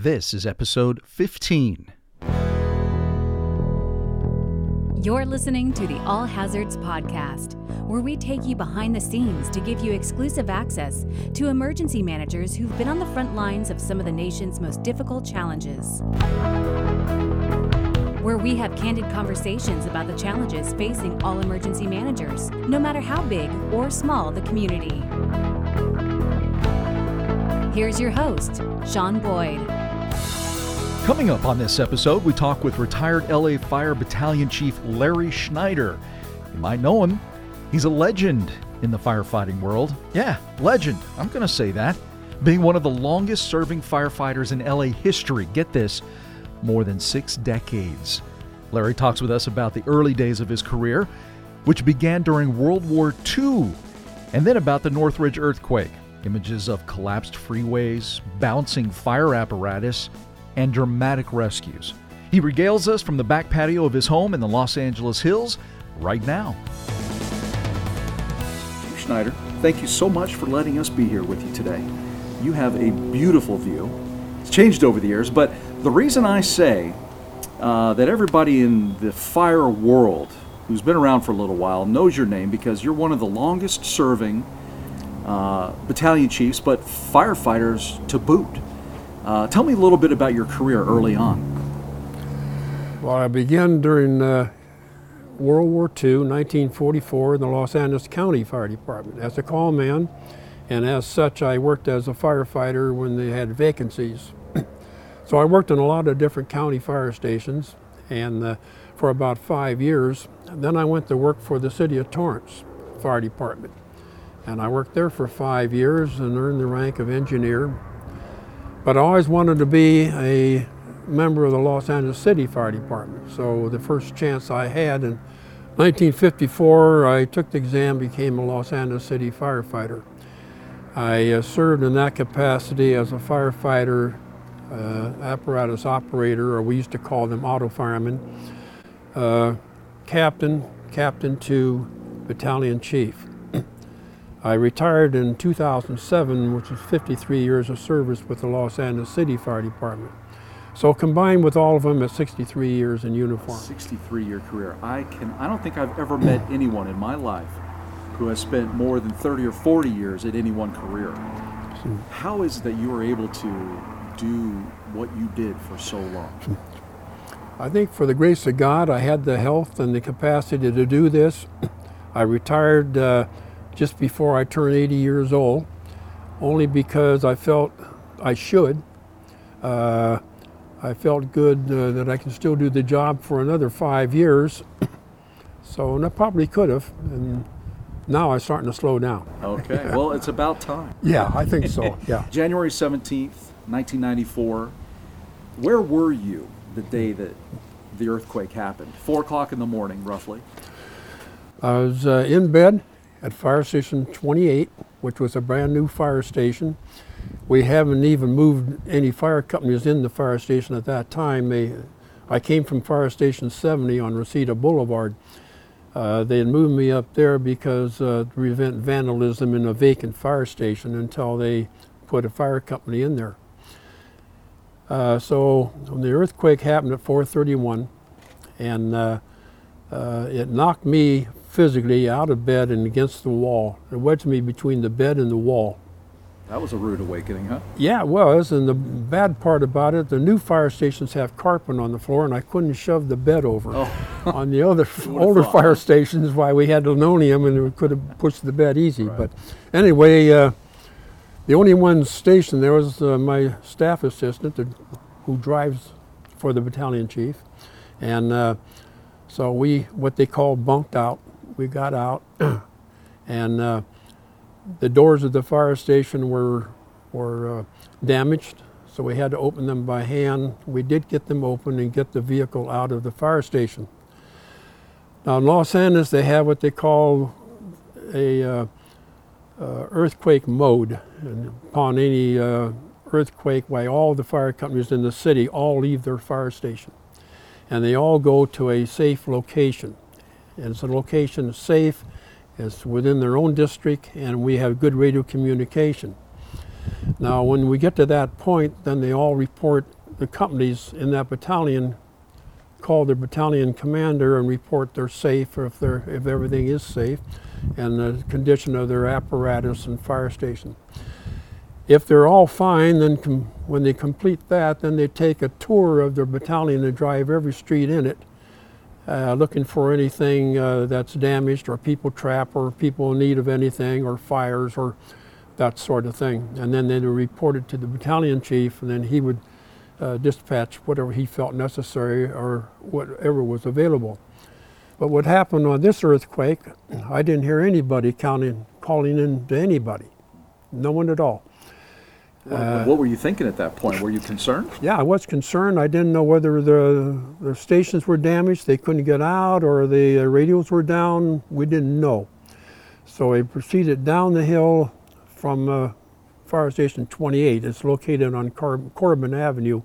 This is episode 15. You're listening to the All Hazards Podcast, where we take you behind the scenes to give you exclusive access to emergency managers who've been on the front lines of some of the nation's most difficult challenges. Where we have candid conversations about the challenges facing all emergency managers, no matter how big or small the community. Here's your host, Sean Boyd. Coming up on this episode, we talk with retired LA Fire Battalion Chief Larry Schneider. You might know him. He's a legend in the firefighting world. Yeah, legend. I'm going to say that. Being one of the longest serving firefighters in LA history. Get this, more than six decades. Larry talks with us about the early days of his career, which began during World War II, and then about the Northridge earthquake. Images of collapsed freeways, bouncing fire apparatus, and dramatic rescues. He regales us from the back patio of his home in the Los Angeles Hills right now. Schneider, thank you so much for letting us be here with you today. You have a beautiful view. It's changed over the years, but the reason I say uh, that everybody in the fire world who's been around for a little while knows your name because you're one of the longest serving uh, battalion chiefs, but firefighters to boot. Uh, tell me a little bit about your career early on. Well, I began during uh, World War II, 1944, in the Los Angeles County Fire Department as a call man, and as such, I worked as a firefighter when they had vacancies. so I worked in a lot of different county fire stations, and uh, for about five years. Then I went to work for the City of Torrance Fire Department, and I worked there for five years and earned the rank of engineer. But I always wanted to be a member of the Los Angeles City Fire Department. So the first chance I had in 1954, I took the exam, became a Los Angeles City firefighter. I uh, served in that capacity as a firefighter, uh, apparatus operator, or we used to call them auto firemen, uh, captain, captain to battalion chief. I retired in 2007, which is 53 years of service with the Los Angeles City Fire Department. So combined with all of them, it's 63 years in uniform. 63 year career. I can I don't think I've ever met anyone in my life who has spent more than 30 or 40 years at any one career. How is it that you were able to do what you did for so long? I think for the grace of God, I had the health and the capacity to do this. I retired uh, just before I turned 80 years old, only because I felt I should. Uh, I felt good uh, that I can still do the job for another five years. so, and I probably could have. And now I'm starting to slow down. Okay, well, it's about time. Yeah, I think so. Yeah. January 17th, 1994. Where were you the day that the earthquake happened? Four o'clock in the morning, roughly. I was uh, in bed at Fire Station 28, which was a brand new fire station. We haven't even moved any fire companies in the fire station at that time. They, I came from Fire Station 70 on Reseda Boulevard. Uh, they had moved me up there because uh, to prevent vandalism in a vacant fire station until they put a fire company in there. Uh, so when the earthquake happened at 4:31, and uh, uh, it knocked me physically out of bed and against the wall. It wedged me between the bed and the wall. That was a rude awakening, huh? Yeah, it was. And the bad part about it, the new fire stations have carpet on the floor, and I couldn't shove the bed over. Oh. on the other older thought. fire stations, why we had linoleum and we could have pushed the bed easy. Right. But anyway, uh, the only one station there was uh, my staff assistant that, who drives for the battalion chief, and uh, so we what they call bunked out. We got out, and uh, the doors of the fire station were were uh, damaged, so we had to open them by hand. We did get them open and get the vehicle out of the fire station. Now in Los Angeles, they have what they call a uh, uh, earthquake mode, and upon any uh, earthquake, why all the fire companies in the city all leave their fire station, and they all go to a safe location. It's a location safe, it's within their own district, and we have good radio communication. Now, when we get to that point, then they all report the companies in that battalion call their battalion commander and report they're safe or if they're if everything is safe and the condition of their apparatus and fire station. If they're all fine, then com- when they complete that, then they take a tour of their battalion and drive every street in it, uh, looking for anything uh, that's damaged or people trapped or people in need of anything or fires or that sort of thing. And then they would report it to the battalion chief, and then he would uh, dispatch whatever he felt necessary or whatever was available. But what happened on this earthquake, I didn't hear anybody counting, calling in to anybody, no one at all. What, what were you thinking at that point? Were you concerned? Yeah, I was concerned. I didn't know whether the, the stations were damaged, they couldn't get out, or the uh, radios were down. We didn't know. So I proceeded down the hill from uh, Fire Station 28. It's located on Car- Corbin Avenue.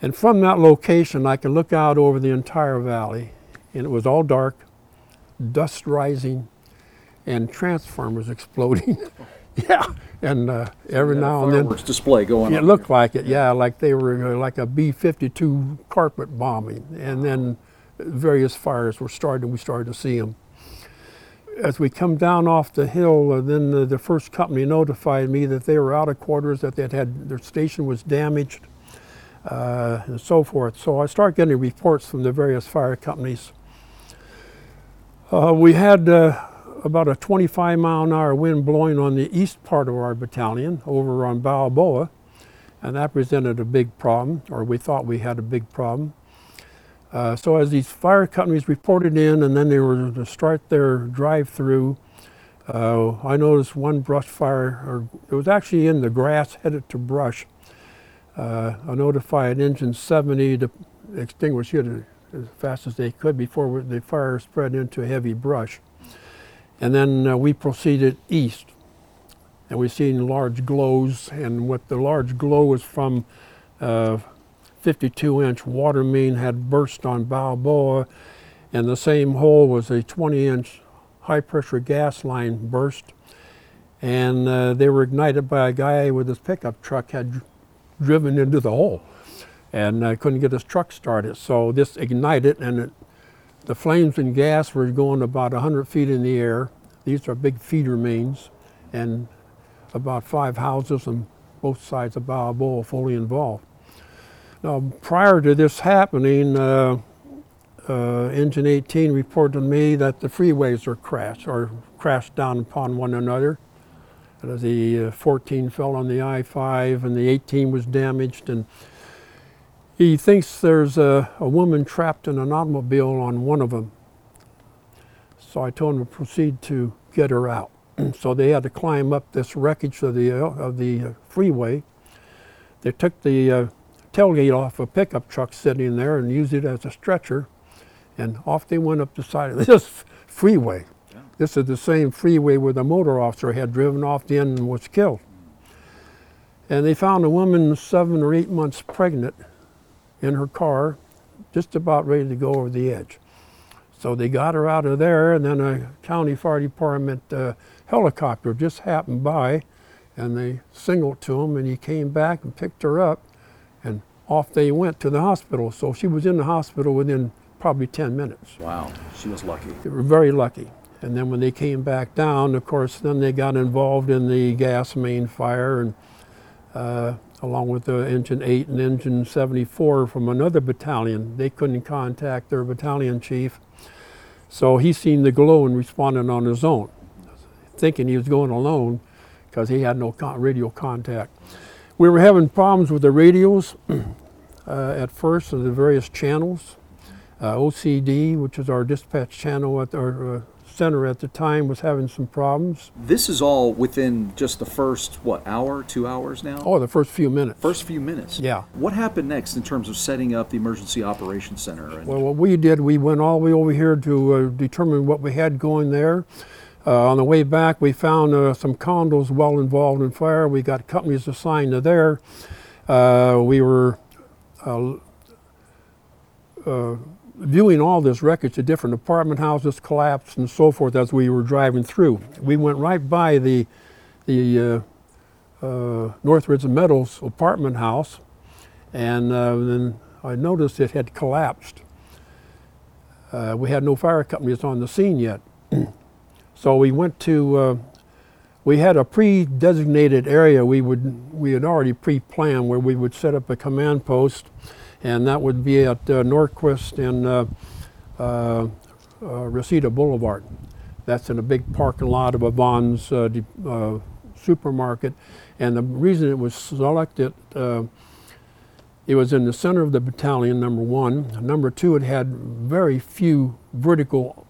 And from that location, I could look out over the entire valley, and it was all dark, dust rising, and transformers exploding. yeah, and uh, every now and then Fireworks display going it on. looked like it, yeah, like they were uh, like a B-52 carpet bombing, and then various fires were starting. We started to see them. As we come down off the hill, uh, then the, the first company notified me that they were out of quarters, that they had their station was damaged, uh, and so forth. So I started getting reports from the various fire companies. Uh, we had uh, about a 25 mile an hour wind blowing on the east part of our battalion over on Balboa, and that presented a big problem, or we thought we had a big problem. Uh, so as these fire companies reported in, and then they were to start their drive-through, uh, I noticed one brush fire, or it was actually in the grass headed to brush. Uh, I notified engine 70 to extinguish it as fast as they could before the fire spread into heavy brush. And then uh, we proceeded east, and we seen large glows. And what the large glow was from, uh, 52-inch water main had burst on Balboa, and the same hole was a 20-inch high-pressure gas line burst. And uh, they were ignited by a guy with his pickup truck had driven into the hole, and uh, couldn't get his truck started. So this ignited, and it the flames and gas were going about 100 feet in the air. These are big feeder mains, and about five houses on both sides of Balboa fully involved. Now, prior to this happening, uh, uh, Engine 18 reported to me that the freeways were crashed or crashed down upon one another. The uh, 14 fell on the I-5 and the 18 was damaged, and he thinks there's a, a woman trapped in an automobile on one of them. So I told him to proceed to get her out. so they had to climb up this wreckage of the, uh, of the uh, freeway. They took the uh, tailgate off a pickup truck sitting there and used it as a stretcher, and off they went up the side of this freeway. This is the same freeway where the motor officer had driven off the end and was killed. And they found a woman seven or eight months pregnant in her car, just about ready to go over the edge. So they got her out of there, and then a county fire department uh, helicopter just happened by, and they signaled to him, and he came back and picked her up, and off they went to the hospital. So she was in the hospital within probably 10 minutes. Wow, she was lucky. They were very lucky. And then when they came back down, of course, then they got involved in the gas main fire, and uh, along with the engine 8 and engine 74 from another battalion. They couldn't contact their battalion chief. So he seen the glow and responded on his own, thinking he was going alone because he had no con- radio contact. We were having problems with the radios uh, at first of the various channels. Uh, OCD, which is our dispatch channel at our uh, center at the time, was having some problems. This is all within just the first, what, hour, two hours now? Oh, the first few minutes. First few minutes. Yeah. What happened next in terms of setting up the emergency operations center? And Well, what we did, we went all the way over here to uh, determine what we had going there. Uh, on the way back, we found uh, some condos well involved in fire. We got companies assigned to there. Uh, we were uh, uh, viewing all this wreckage of different apartment houses collapsed and so forth as we were driving through. We went right by the the uh, uh, Northridge Meadows apartment house, and uh, then I noticed it had collapsed. Uh, we had no fire companies on the scene yet. so we went to, uh, we had a pre-designated area we would, we had already pre-planned where we would set up a command post and that would be at uh, Norquist and uh, uh, uh Reseda Boulevard. That's in a big parking lot of a Vons uh, uh, supermarket. And the reason it was selected, it was in the center of the battalion, number one. Number two, it had very few vertical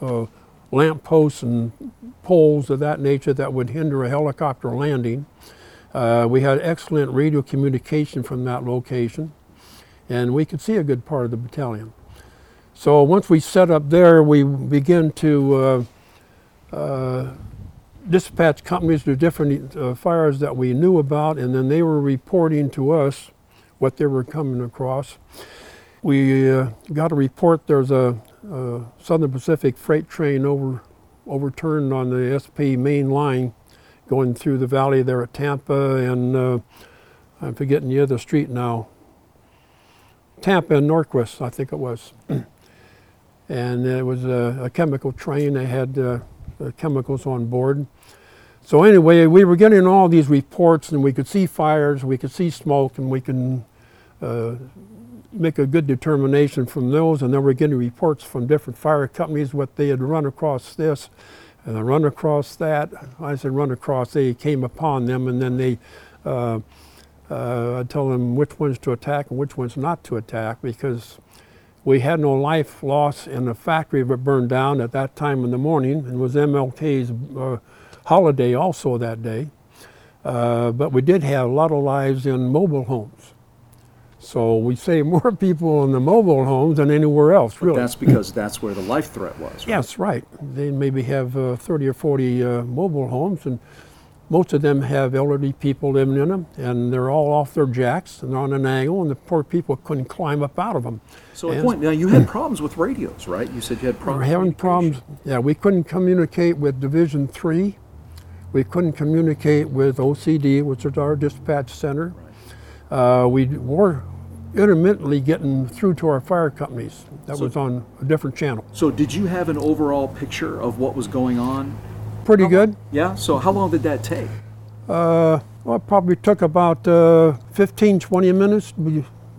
uh, lamp posts and poles of that nature that would hinder a helicopter landing. Uh, we had excellent radio communication from that location, and we could see a good part of the battalion. So once we set up there, we began to uh, uh dispatch companies to different uh, fires that we knew about, and then they were reporting to us what they were coming across. We uh, got a report there's a, a, Southern Pacific freight train over, overturned on the SP main line going through the valley there at Tampa and uh, I'm forgetting the other street now. Tampa and Norquist, I think it was. and it was a, a, chemical train. They had uh, chemicals on board. So anyway, we were getting all these reports, and we could see fires, we could see smoke, and we can uh, make a good determination from those, and then we're getting reports from different fire companies what they had run across this, and run across that. I said run across. They came upon them, and then they. Uh, uh, I tell them which ones to attack and which ones not to attack because we had no life loss in the factory that burned down at that time in the morning and was MLK's uh, holiday also that day. Uh, but we did have a lot of lives in mobile homes. So we saved more people in the mobile homes than anywhere else, but really. That's because that's where the life threat was. Right? Yes, right. They maybe have uh, 30 or 40 uh, mobile homes, and most of them have elderly people living in them, and they're all off their jacks and they're on an angle, and the poor people couldn't climb up out of them. So, a point now, you had problems with radios, right? You said you had problems. We're having problems. Yeah, we couldn't communicate with Division Three. We couldn't communicate with OCD, which is our dispatch center. Uh, we were intermittently getting through to our fire companies. That so, was on a different channel. So, did you have an overall picture of what was going on? Pretty good. Yeah. So, how long did that take? Uh, well, it probably took about uh, 15, 20 minutes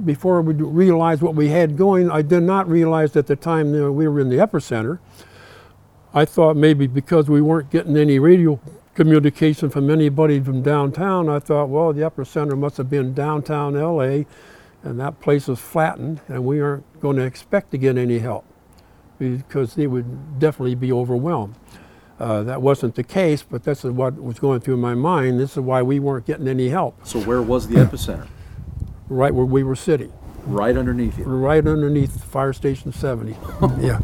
before we realized what we had going. I did not realize at the time that we were in the epicenter. I thought maybe because we weren't getting any radio communication from anybody from downtown, I thought, well, the epicenter must have been downtown LA and that place was flattened, and we aren't going to expect to get any help because they would definitely be overwhelmed. Uh, that wasn't the case, but this is what was going through my mind. This is why we weren't getting any help. So where was the epicenter? Right where we were sitting. Right underneath you. Right underneath Fire Station 70. yeah.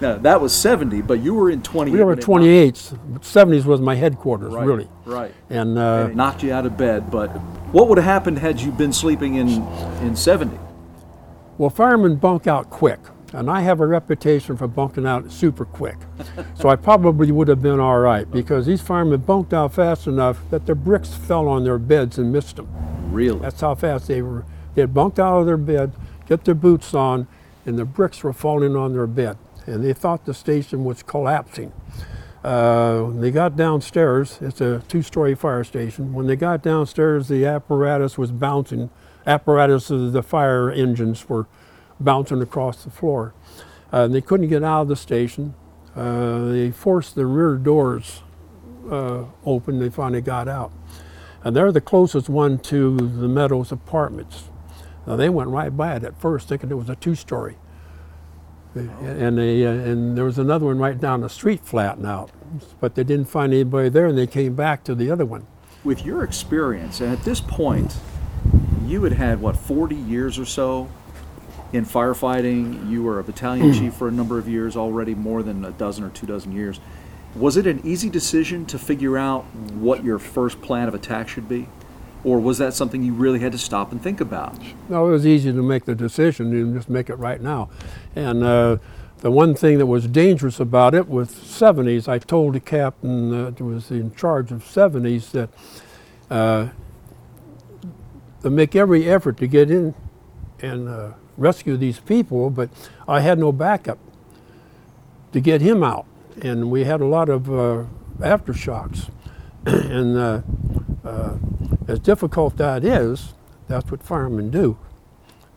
Now, that was 70, but you were in 28. We were 28s. 70s was my headquarters, right, really. Right. And, uh, and, knocked you out of bed. But what would have happened had you been sleeping in, in 70? Well, firemen bunk out quick. And I have a reputation for bunking out super quick. so I probably would have been all right because these firemen bunked out fast enough that their bricks fell on their beds and missed them. Really? That's how fast they were. They had bunked out of their bed, get their boots on, and the bricks were falling on their bed and they thought the station was collapsing. Uh, they got downstairs, it's a two story fire station. When they got downstairs, the apparatus was bouncing. Apparatus of the fire engines were bouncing across the floor. Uh, they couldn't get out of the station. Uh, they forced the rear doors uh, open. They finally got out. And they're the closest one to the Meadows apartments. Now, they went right by it at first, thinking it was a two story. And, they, uh, and there was another one right down the street flattened out. But they didn't find anybody there and they came back to the other one. With your experience, and at this point, you had had, what, 40 years or so in firefighting. You were a battalion chief for a number of years already, more than a dozen or two dozen years. Was it an easy decision to figure out what your first plan of attack should be? Or was that something you really had to stop and think about? No, it was easy to make the decision and just make it right now. And uh, the one thing that was dangerous about it with 70s, I told the captain that was in charge of 70s that uh, to make every effort to get in and uh, rescue these people, but I had no backup to get him out. And we had a lot of uh, aftershocks. and uh, uh, as difficult that is, that's what firemen do,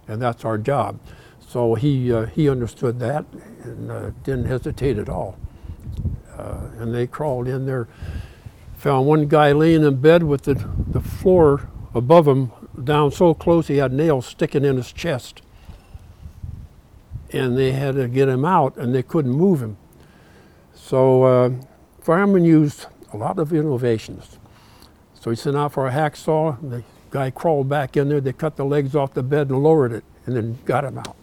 and that's our job. So he, uh, he understood that and uh, didn't hesitate at all. Uh, and they crawled in there, found one guy laying in bed with the, the floor above him down so close he had nails sticking in his chest. And they had to get him out and they couldn't move him. So uh, firemen used a lot of innovations. So he sent out for a hacksaw. The guy crawled back in there. They cut the legs off the bed and lowered it and then got him out.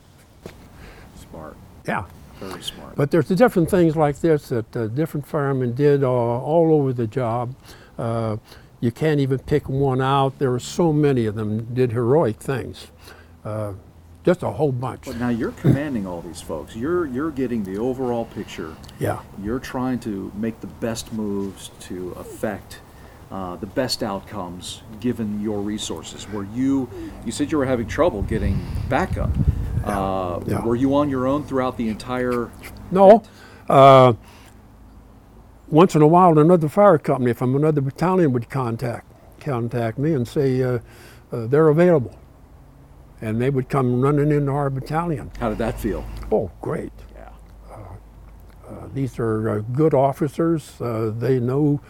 Smart. Yeah. Very smart. But there's different things like this that uh, different firemen did uh, all over the job. Uh, you can't even pick one out. There were so many of them did heroic things. Just a whole bunch. But now you're commanding all these folks. You're you're getting the overall picture. Yeah. You're trying to make the best moves to affect uh, the best outcomes given your resources. Were you you said you were having trouble getting backup? Uh, Yeah. Were you on your own throughout the entire? No. Uh, once in a while, another fire company from another battalion would contact contact me and say uh, uh, they're available, and they would come running into our battalion. How did that feel? Oh, great! Yeah. Uh, these are uh, good officers. Uh, they know.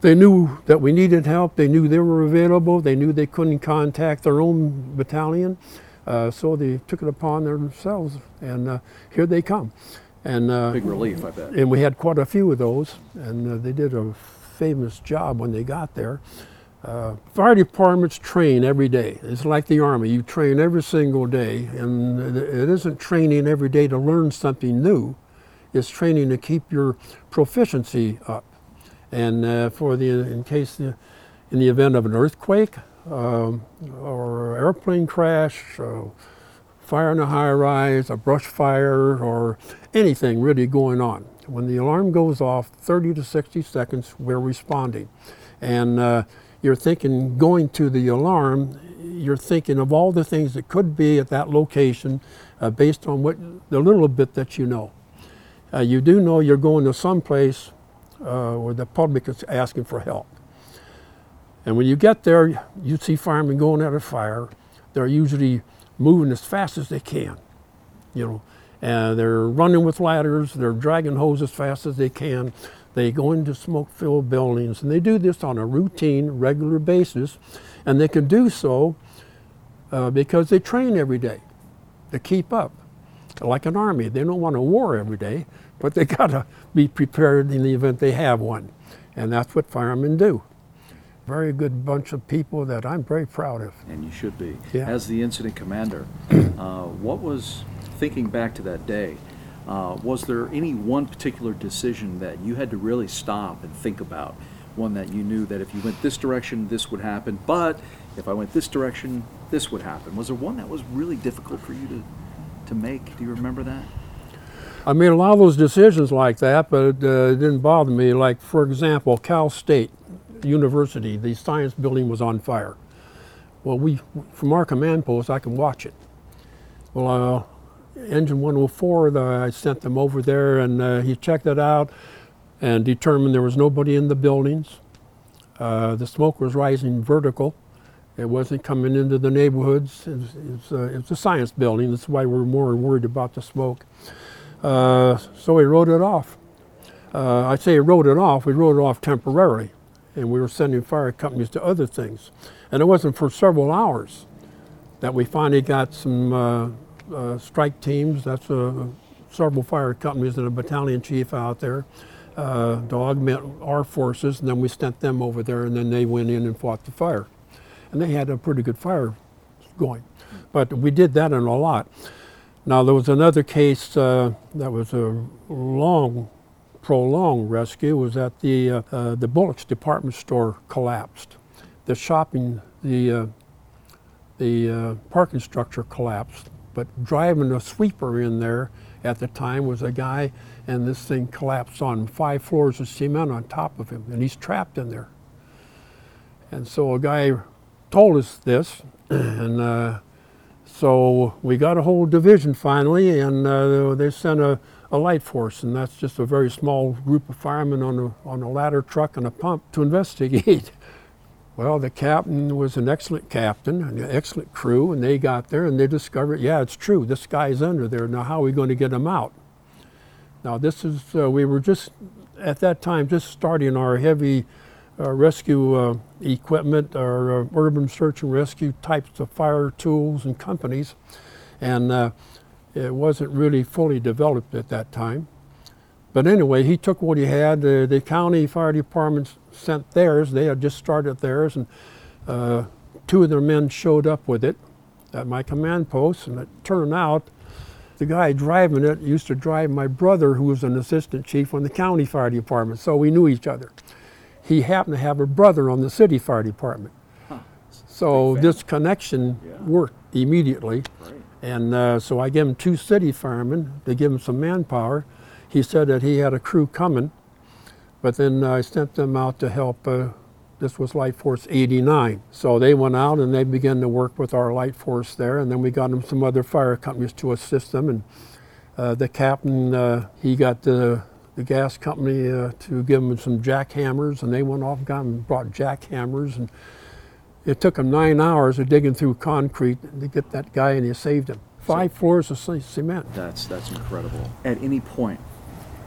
They knew that we needed help. They knew they were available. They knew they couldn't contact their own battalion, uh, so they took it upon themselves, and uh, here they come. And uh, Big relief, I bet. and we had quite a few of those, and uh, they did a famous job when they got there. Uh, fire departments train every day. It's like the Army. You train every single day, and it isn't training every day to learn something new. It's training to keep your proficiency up. And uh, for the, in case, the, in the event of an earthquake um, or airplane crash, uh, fire in a high rise, a brush fire, or anything really going on. When the alarm goes off, 30 to 60 seconds, we're responding. And uh, you're thinking, going to the alarm, you're thinking of all the things that could be at that location uh, based on what the little bit that you know. Uh, you do know you're going to some place uh, where the public is asking for help. And when you get there, you see firemen going at a fire. They're usually moving as fast as they can, you know, and they're running with ladders. They're dragging hose as fast as they can. They go into smoke-filled buildings, and they do this on a routine, regular basis, and they can do so uh, because they train every day to keep up, like an army. They don't want a war every day, but they gotta be prepared in the event they have one, and that's what firemen do. Very good bunch of people that I'm very proud of. And you should be. Yeah. As the incident commander, uh, what was, thinking back to that day, uh, was there any one particular decision that you had to really stop and think about? One that you knew that if you went this direction, this would happen, but if I went this direction, this would happen. Was there one that was really difficult for you to, to make? Do you remember that? I made a lot of those decisions like that, but uh, it didn't bother me. Like, for example, Cal State University, the science building was on fire. Well, we, from our command post, I can watch it. Well, uh, Engine 104, the, I sent them over there, and uh, he checked it out and determined there was nobody in the buildings. Uh, the smoke was rising vertical. It wasn't coming into the neighborhoods. It's, was, it was, uh, it a science building. That's why we're more worried about the smoke. Uh, so we wrote it off. Uh, I say wrote it off, we wrote it off temporarily, and we were sending fire companies to other things. And it wasn't for several hours that we finally got some uh, strike teams, that's uh, several fire companies and a battalion chief out there uh, to augment our forces, and then we sent them over there, and then they went in and fought the fire. And they had a pretty good fire going. But we did that in a lot. Now, there was another case uh, that was a long, prolonged rescue, was that the, uh, the Bullocks department store collapsed. The shopping, the, the uh, parking structure collapsed, but driving a sweeper in there at the time was a guy, and this thing collapsed on five floors of cement on top of him, and he's trapped in there. And so a guy told us this, and uh, so we got a whole division finally, and uh, they sent a, a light force, and that's just a very small group of firemen on a, on a ladder truck and a pump to investigate. Well, the captain was an excellent captain, an excellent crew, and they got there and they discovered, yeah, it's true, this guy's under there. Now, how are we going to get him out? Now, this is, uh, we were just, at that time, just starting our heavy uh, rescue uh, equipment, our uh, urban search and rescue types of fire tools and companies, and uh, it wasn't really fully developed at that time. But anyway, he took what he had. Uh, the county fire department sent theirs. They had just started theirs, and uh, two of their men showed up with it at my command post. And it turned out the guy driving it used to drive my brother, who was an assistant chief on the county fire department. So we knew each other. He happened to have a brother on the city fire department. Huh. So this connection Yeah. worked immediately. Right. And uh, so I gave him two city firemen to give him some manpower. He said that he had a crew coming, but then I sent them out to help. Uh, this was Light Force 89. So they went out and they began to work with our Light Force there, and then we got them some other fire companies to assist them. And uh, the captain, uh, he got the, the gas company uh, to give him some jackhammers, and they went off and got and brought jackhammers. And it took them nine hours of digging through concrete to get that guy, and he saved him. Five floors of cement. That's that's incredible. At any point,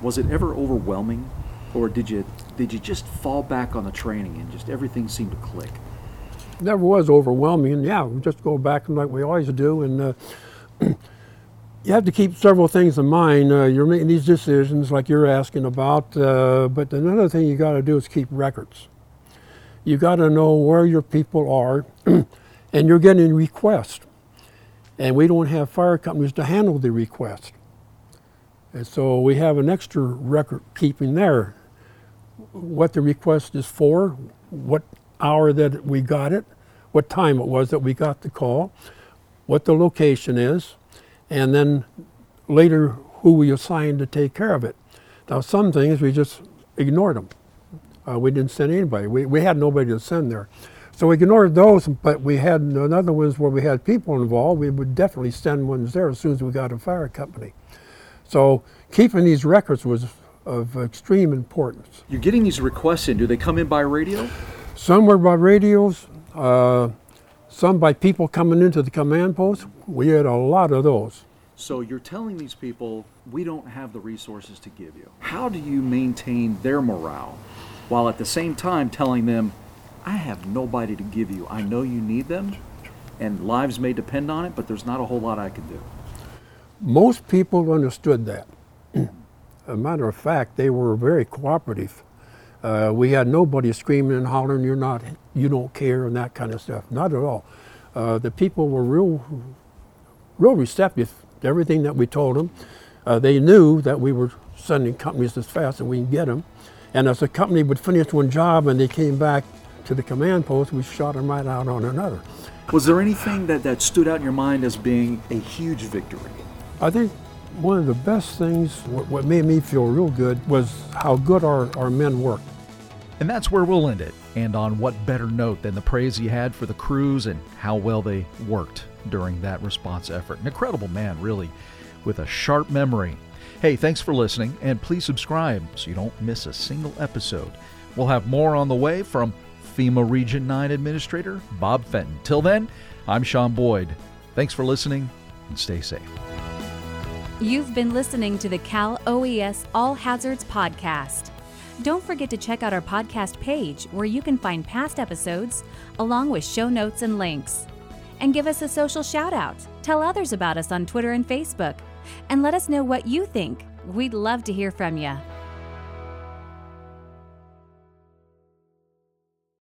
was it ever overwhelming, or did you did you just fall back on the training and just everything seemed to click? never was overwhelming. Yeah, we just go back and like we always do. And uh, you have to keep several things in mind. Uh, you're making these decisions like you're asking about. Uh, but another thing you got to do is keep records. You got to know where your people are, and you're getting requests. And we don't have fire companies to handle the request. And so we have an extra record keeping there. What the request is for, what hour that we got it, what time it was that we got the call, what the location is, and then later who we assigned to take care of it. Now, some things we just ignored them. Uh, we didn't send anybody. We, we had nobody to send there. So we ignored those, but we had another ones where we had people involved. We would definitely send ones there as soon as we got a fire company. So keeping these records was of extreme importance. You're getting these requests in. Do they come in by radio? Some were by radios, uh, some by people coming into the command post. We had a lot of those. So you're telling these people we don't have the resources to give you. How do you maintain their morale while at the same time telling them I have nobody to give you. I know you need them and lives may depend on it, but there's not a whole lot I can do. Most people understood that. a matter of fact, they were very cooperative. Uh, we had nobody screaming and hollering, "You're not, you don't care," and that kind of stuff. Not at all. Uh, the people were real, real receptive to everything that we told them. Uh, they knew that we were sending companies as fast as we can get them, and as a company would finish one job and they came back to the command post, we shot them right out on another. Was there anything that, that stood out in your mind as being a huge victory? I think one of the best things, what, made me feel real good, was how good our, our men worked. And that's where we'll end it. And on what better note than the praise he had for the crews and how well they worked during that response effort. An incredible man, really, with a sharp memory. Hey, thanks for listening, and please subscribe so you don't miss a single episode. We'll have more on the way from FEMA Region 9 Administrator Bob Fenton. Till then, I'm Sean Boyd. Thanks for listening and stay safe. You've been listening to the Cal OES All Hazards Podcast. Don't forget to check out our podcast page where you can find past episodes along with show notes and links. And give us a social shout out. Tell others about us on Twitter and Facebook. And let us know what you think. We'd love to hear from you.